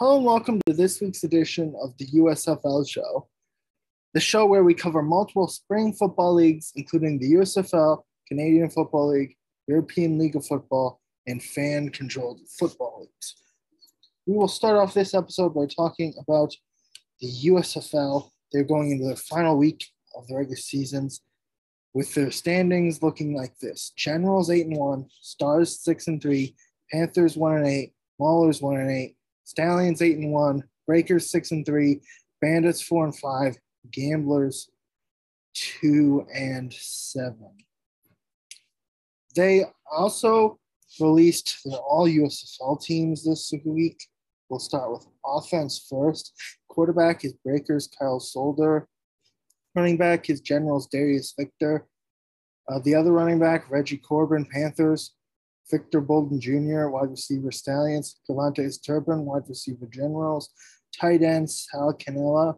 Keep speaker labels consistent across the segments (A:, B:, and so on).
A: Hello and welcome to this week's edition of the USFL show, the show where we cover multiple spring football leagues, including the USFL, Canadian Football League, European League of Football, and fan controlled football leagues. We will start off this episode by talking about the USFL. They're going into the final week of the regular seasons with their standings looking like this Generals 8 and 1, Stars 6 and 3, Panthers 1 and 8, Maulers 1 and 8. Stallions eight and one, Breakers six and three, Bandits four and five, Gamblers two and seven. They also released their all USFL teams this week. We'll start with offense first. Quarterback is Breakers Kyle Sloter. Running back is Generals Darius Victor. Uh, the other running back, Reggie Corbin, Panthers. Victor Bolden Jr., wide receiver Stallions, KaVontae Turpin, wide receiver Generals, tight end Sal Cannella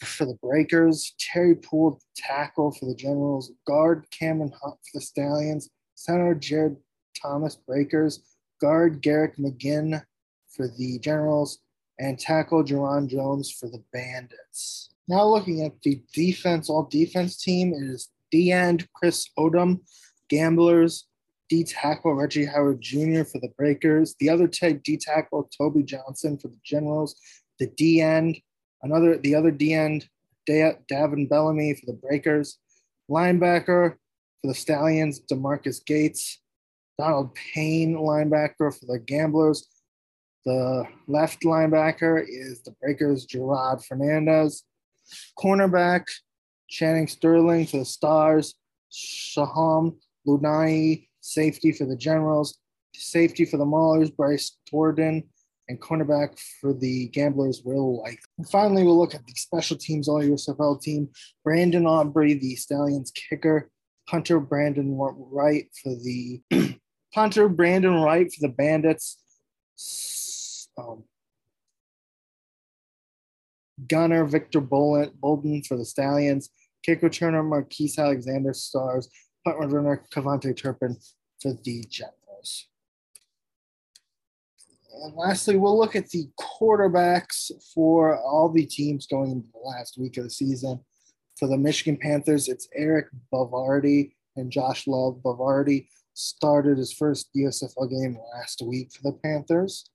A: for the Breakers, Terry Poole, tackle for the Generals, guard Cameron Hunt for the Stallions, center Jared Thomas Breakers, guard Garrick McGhin for the Generals, and tackle Jerron Jones for the Bandits. Now looking at the defense, all defense team is D end Chris Odom, Gamblers, D tackle Reggie Howard Jr. for the Breakers. The other tag D tackle Toby Johnson for the Generals. The D end, another the other D end Davin Bellamy for the Breakers. Linebacker for the Stallions DeMarquis Gates. Donald Payne linebacker for the Gamblers. The left linebacker is the Breakers Gerard Fernandez. Cornerback Channing Stribling for the Stars. Shalom Luani safety for the Generals, safety for the Maulers, Bryce Gordon, and cornerback for the Gamblers, Will White. And finally, we'll look at the special teams all USFL team. Brandon Aubrey, the Stallions kicker, punter Brandon Wright for the punter Brandon Wright for the Bandits. Um, gunner Victor Bolden for the Stallions, kick returner Marquise Alexander Stars, punt returner KaVontae Turpin for the Generals. And lastly, we'll look at the quarterbacks for all the teams going into the last week of the season. For the Michigan Panthers, it's Eric Bavardi and Josh Love. Bavardi started his first USFL game last week for the Panthers.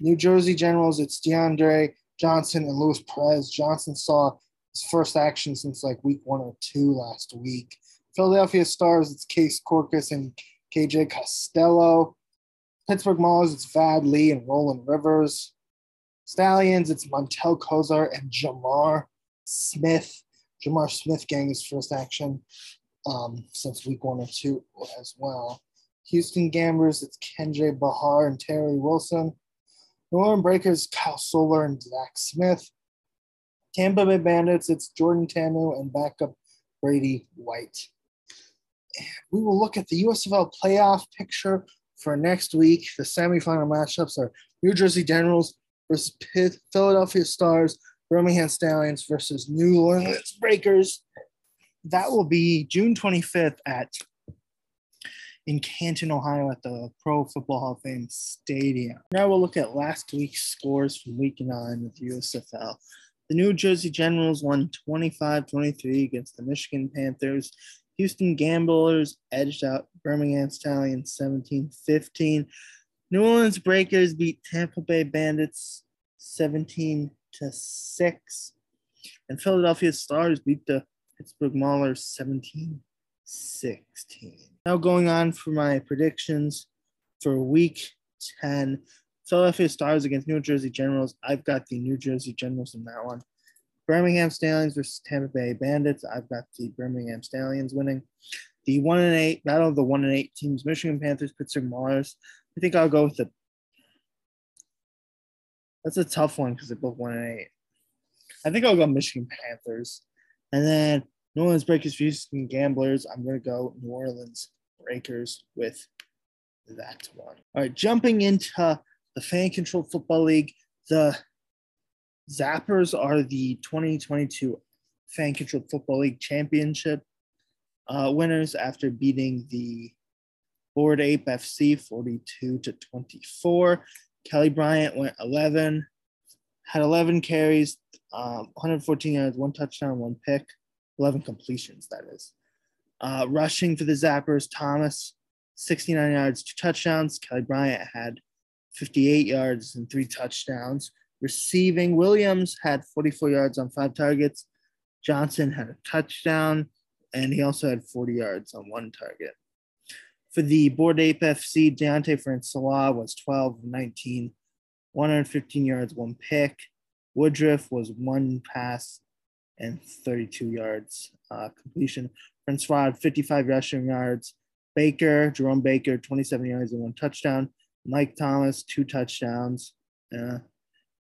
A: New Jersey Generals, it's DeAndre Johnson and Luis Perez. Johnson saw his first action since like week one or two last week. Philadelphia Stars, it's Case Cookus and KJ Costello. Pittsburgh Maulers, it's Vad Lee and Roland Rivers. Stallions, it's Montel Kozar and Jamar Smith. Jamar Smith getting his first action um, since week one or two as well. Houston Gamblers, it's Kenji Bahar and Terry Wilson. New Orleans Breakers, Kyle Sloter and Zach Smith. Tampa Bay Bandits, it's Jordan Ta'amu and backup Brady White we will look at the USFL playoff picture for next week. The semifinal matchups are New Jersey Generals versus Pitt, Philadelphia Stars, Birmingham Stallions versus New Orleans Breakers. That will be June 25th at in Canton, Ohio at the Pro Football Hall of Fame Stadium. Now we'll look at last week's scores from week nine of the USFL. The New Jersey Generals won 25 23 against the Michigan Panthers. Houston Gamblers edged out Birmingham Stallions 17 15. New Orleans Breakers beat Tampa Bay Bandits 17 to 6. And Philadelphia Stars beat the Pittsburgh Maulers 17 16. Now, going on for my predictions for week 10. Philadelphia Stars against New Jersey Generals. I've got the New Jersey Generals in that one. Birmingham Stallions versus Tampa Bay Bandits. I've got the Birmingham Stallions winning. The one and eight battle of the one and eight teams: Michigan Panthers, Pittsburgh Maulers. I think I'll go with the. That's a tough one because they're both one and eight. I think I'll go Michigan Panthers, and then New Orleans Breakers, Houston Gamblers. I'm gonna go New Orleans Breakers with that one. All right, jumping into the fan controlled football league. The Zappers are the 2022 Fan Controlled Football League Championship uh, winners after beating the Bored Ape FC 42 to 24. Kelly Bryant went 11, had 11 carries, um, 114 yards, one touchdown, one pick, 11 completions, that is. Uh, rushing for the Zappers, Thomas, 69 yards, two touchdowns. Kelly Bryant had 58 yards and three touchdowns. Receiving, Williams had 44 yards on five targets. Johnson had a touchdown, and he also had 40 yards on one target. For the Bored Ape FC, Deondre Francois was 12 19, 115 yards, one pick. Woodruff was one pass and 32 yards uh, completion. Francois had 55 rushing yards. Baker, Jerome Baker, 27 yards and one touchdown. Mike Thomas, two touchdowns. Uh,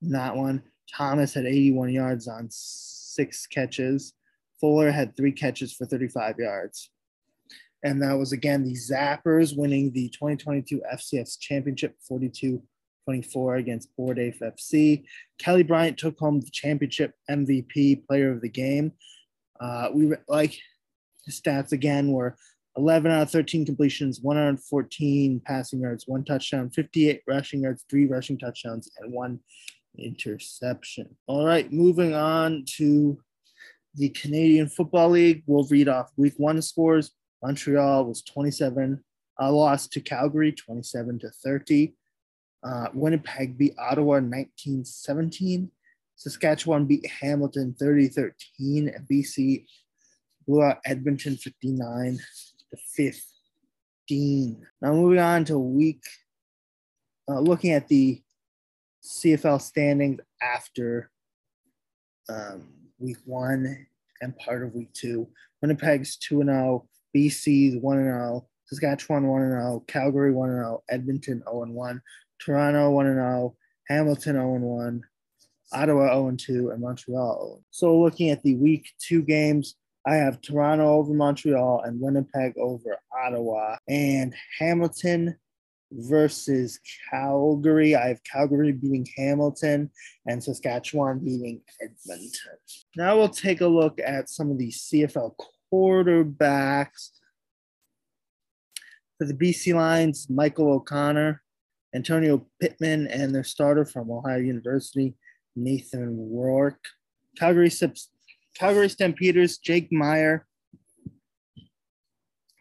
A: that one. Thomas had 81 yards on six catches. Fuller had three catches for 35 yards. And that was again the Zappers winning the 2022 FCS Championship 42 24 against Bored FC. Kelly Bryant took home the championship MVP player of the game. Uh, we like the stats again were 11 out of 13 completions, 114 passing yards, one touchdown, 58 rushing yards, three rushing touchdowns, and one interception. All right, moving on to the Canadian Football League. We'll read off week one scores. Montreal was 27, uh, lost to Calgary 27 to 30. Uh, Winnipeg beat Ottawa 19 17. Saskatchewan beat Hamilton 30 13. BC blew out Edmonton 59 to 15. Now, moving on to week, uh, looking at the CFL standings after um, week one and part of week two. Winnipeg's 2 0, BC's 1 0, Saskatchewan 1 0, Calgary 1 0, Edmonton 0 1, Toronto 1 0, Hamilton 0 1, Ottawa 0 2, and Montreal 0. So looking at the week two games, I have Toronto over Montreal and Winnipeg over Ottawa and Hamilton versus Calgary. I have Calgary beating Hamilton and Saskatchewan beating Edmonton. Now we'll take a look at some of the CFL quarterbacks. For the BC Lions, Michael O'Connor, Antonio Pipkin, and their starter from Ohio University, Nathan Rourke. Calgary, Calgary Stampeders, Jake Maier,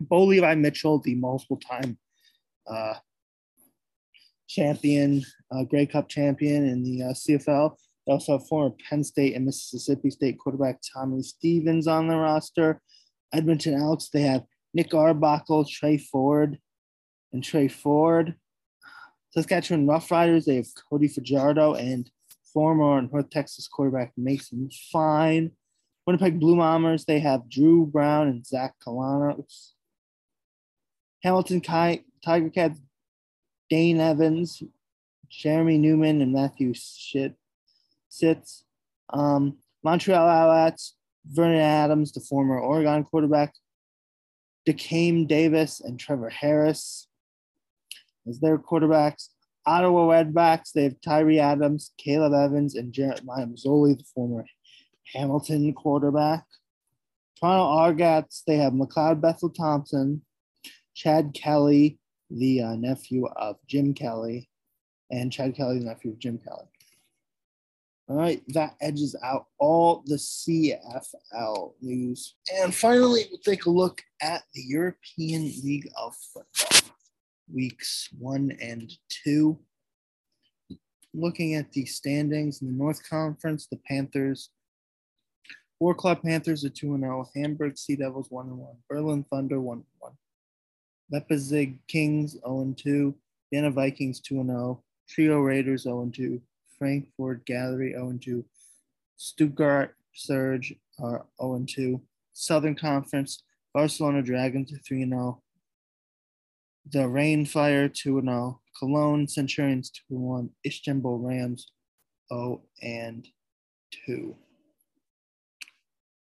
A: Bo Levi Mitchell, the multiple time uh, champion, uh, Grey Cup champion in the uh, CFL. They also have former Penn State and Mississippi State quarterback Tommy Stevens on the roster. Edmonton Elks, they have Nick Arbuckle, Tre Ford, and Tre Ford. Saskatchewan Roughriders, they have Cody Fajardo and former North Texas quarterback Mason Fine. Winnipeg Blue Bombers, they have Dru Brown and Zach Collaros. Hamilton Tiger Cats, Dane Evans, Jeremy Newman, and Matthew Shit Sitz. Um, Montreal Alouettes, Vernon Adams, the former Oregon quarterback, Decame Davis, and Trevor Harris as their quarterbacks. Ottawa Redblacks, they have Tyrie Adams, Caleb Evans, and Jeremiah Masoli, the former Hamilton quarterback. Toronto Argats, they have McLeod Bethel Thompson, Chad Kelly, the uh, nephew of Jim Kelly, and Chad Kelly, the nephew of Jim Kelly. All right, that edges out all the CFL news. And finally, we'll take a look at the European League of Football, weeks one and two. Looking at the standings in the North Conference, the Panthers, Wroclaw Panthers are 2 0, Hamburg Sea Devils 1 1, Berlin Thunder 1 1, Leipzig Kings 0 2, Vienna Vikings 2 0, Tirol Raiders 0 2, Frankfurt Galaxy 0 2, Stuttgart Surge are 0 2, Southern Conference Barcelona Dragons are 3 0, the Rhein Fire 2 0, Cologne Centurions 2 1, Istanbul Rams 0 and 2.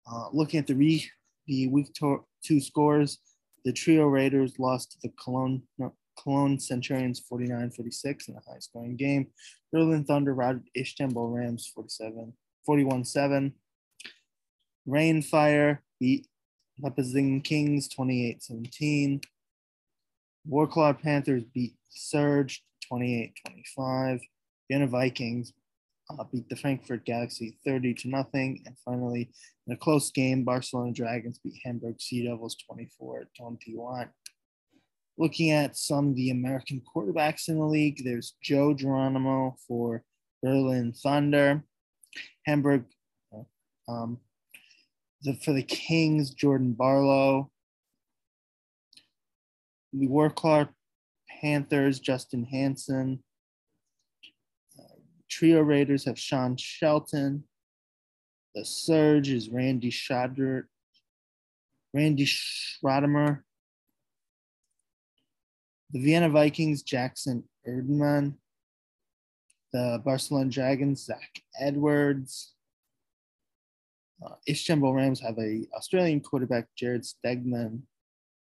A: Uh, looking at the re, the week to- two scores, the Tirol Raiders lost to the Cologne no, Cologne Centurions 49-46 in a high scoring game. Berlin Thunder routed Istanbul Rams 47 41-7. Rhein Fire beat Leipzig Kings 28-17. Wroclaw Panthers beat Surge 28-25. Vienna Vikings uh, beat the Frankfurt Galaxy 30 to nothing. And finally, in a close game, Barcelona Dragons beat Hamburg Sea Devils 24 21. Looking at some of the American quarterbacks in the league, there's Joe Geronimo for Berlin Thunder, Hamburg. Um, the, for the Kings, Jordan Barlow. The Wroclaw Panthers, Justin Hanson. Tirol Raiders have Sean Shelton. The Surge is Randy Shadler, Randy Schrademer. The Vienna Vikings, Jackson Erdmann. The Barcelona Dragons, Zach Edwards. Uh, Istanbul Rams have a Australian quarterback, Jared Stegman.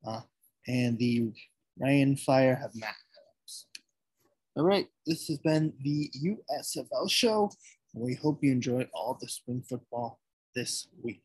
A: Uh, and the Rhein Fire have Matt. All right, this has been the USFL show. We hope you enjoy all the spring football this week.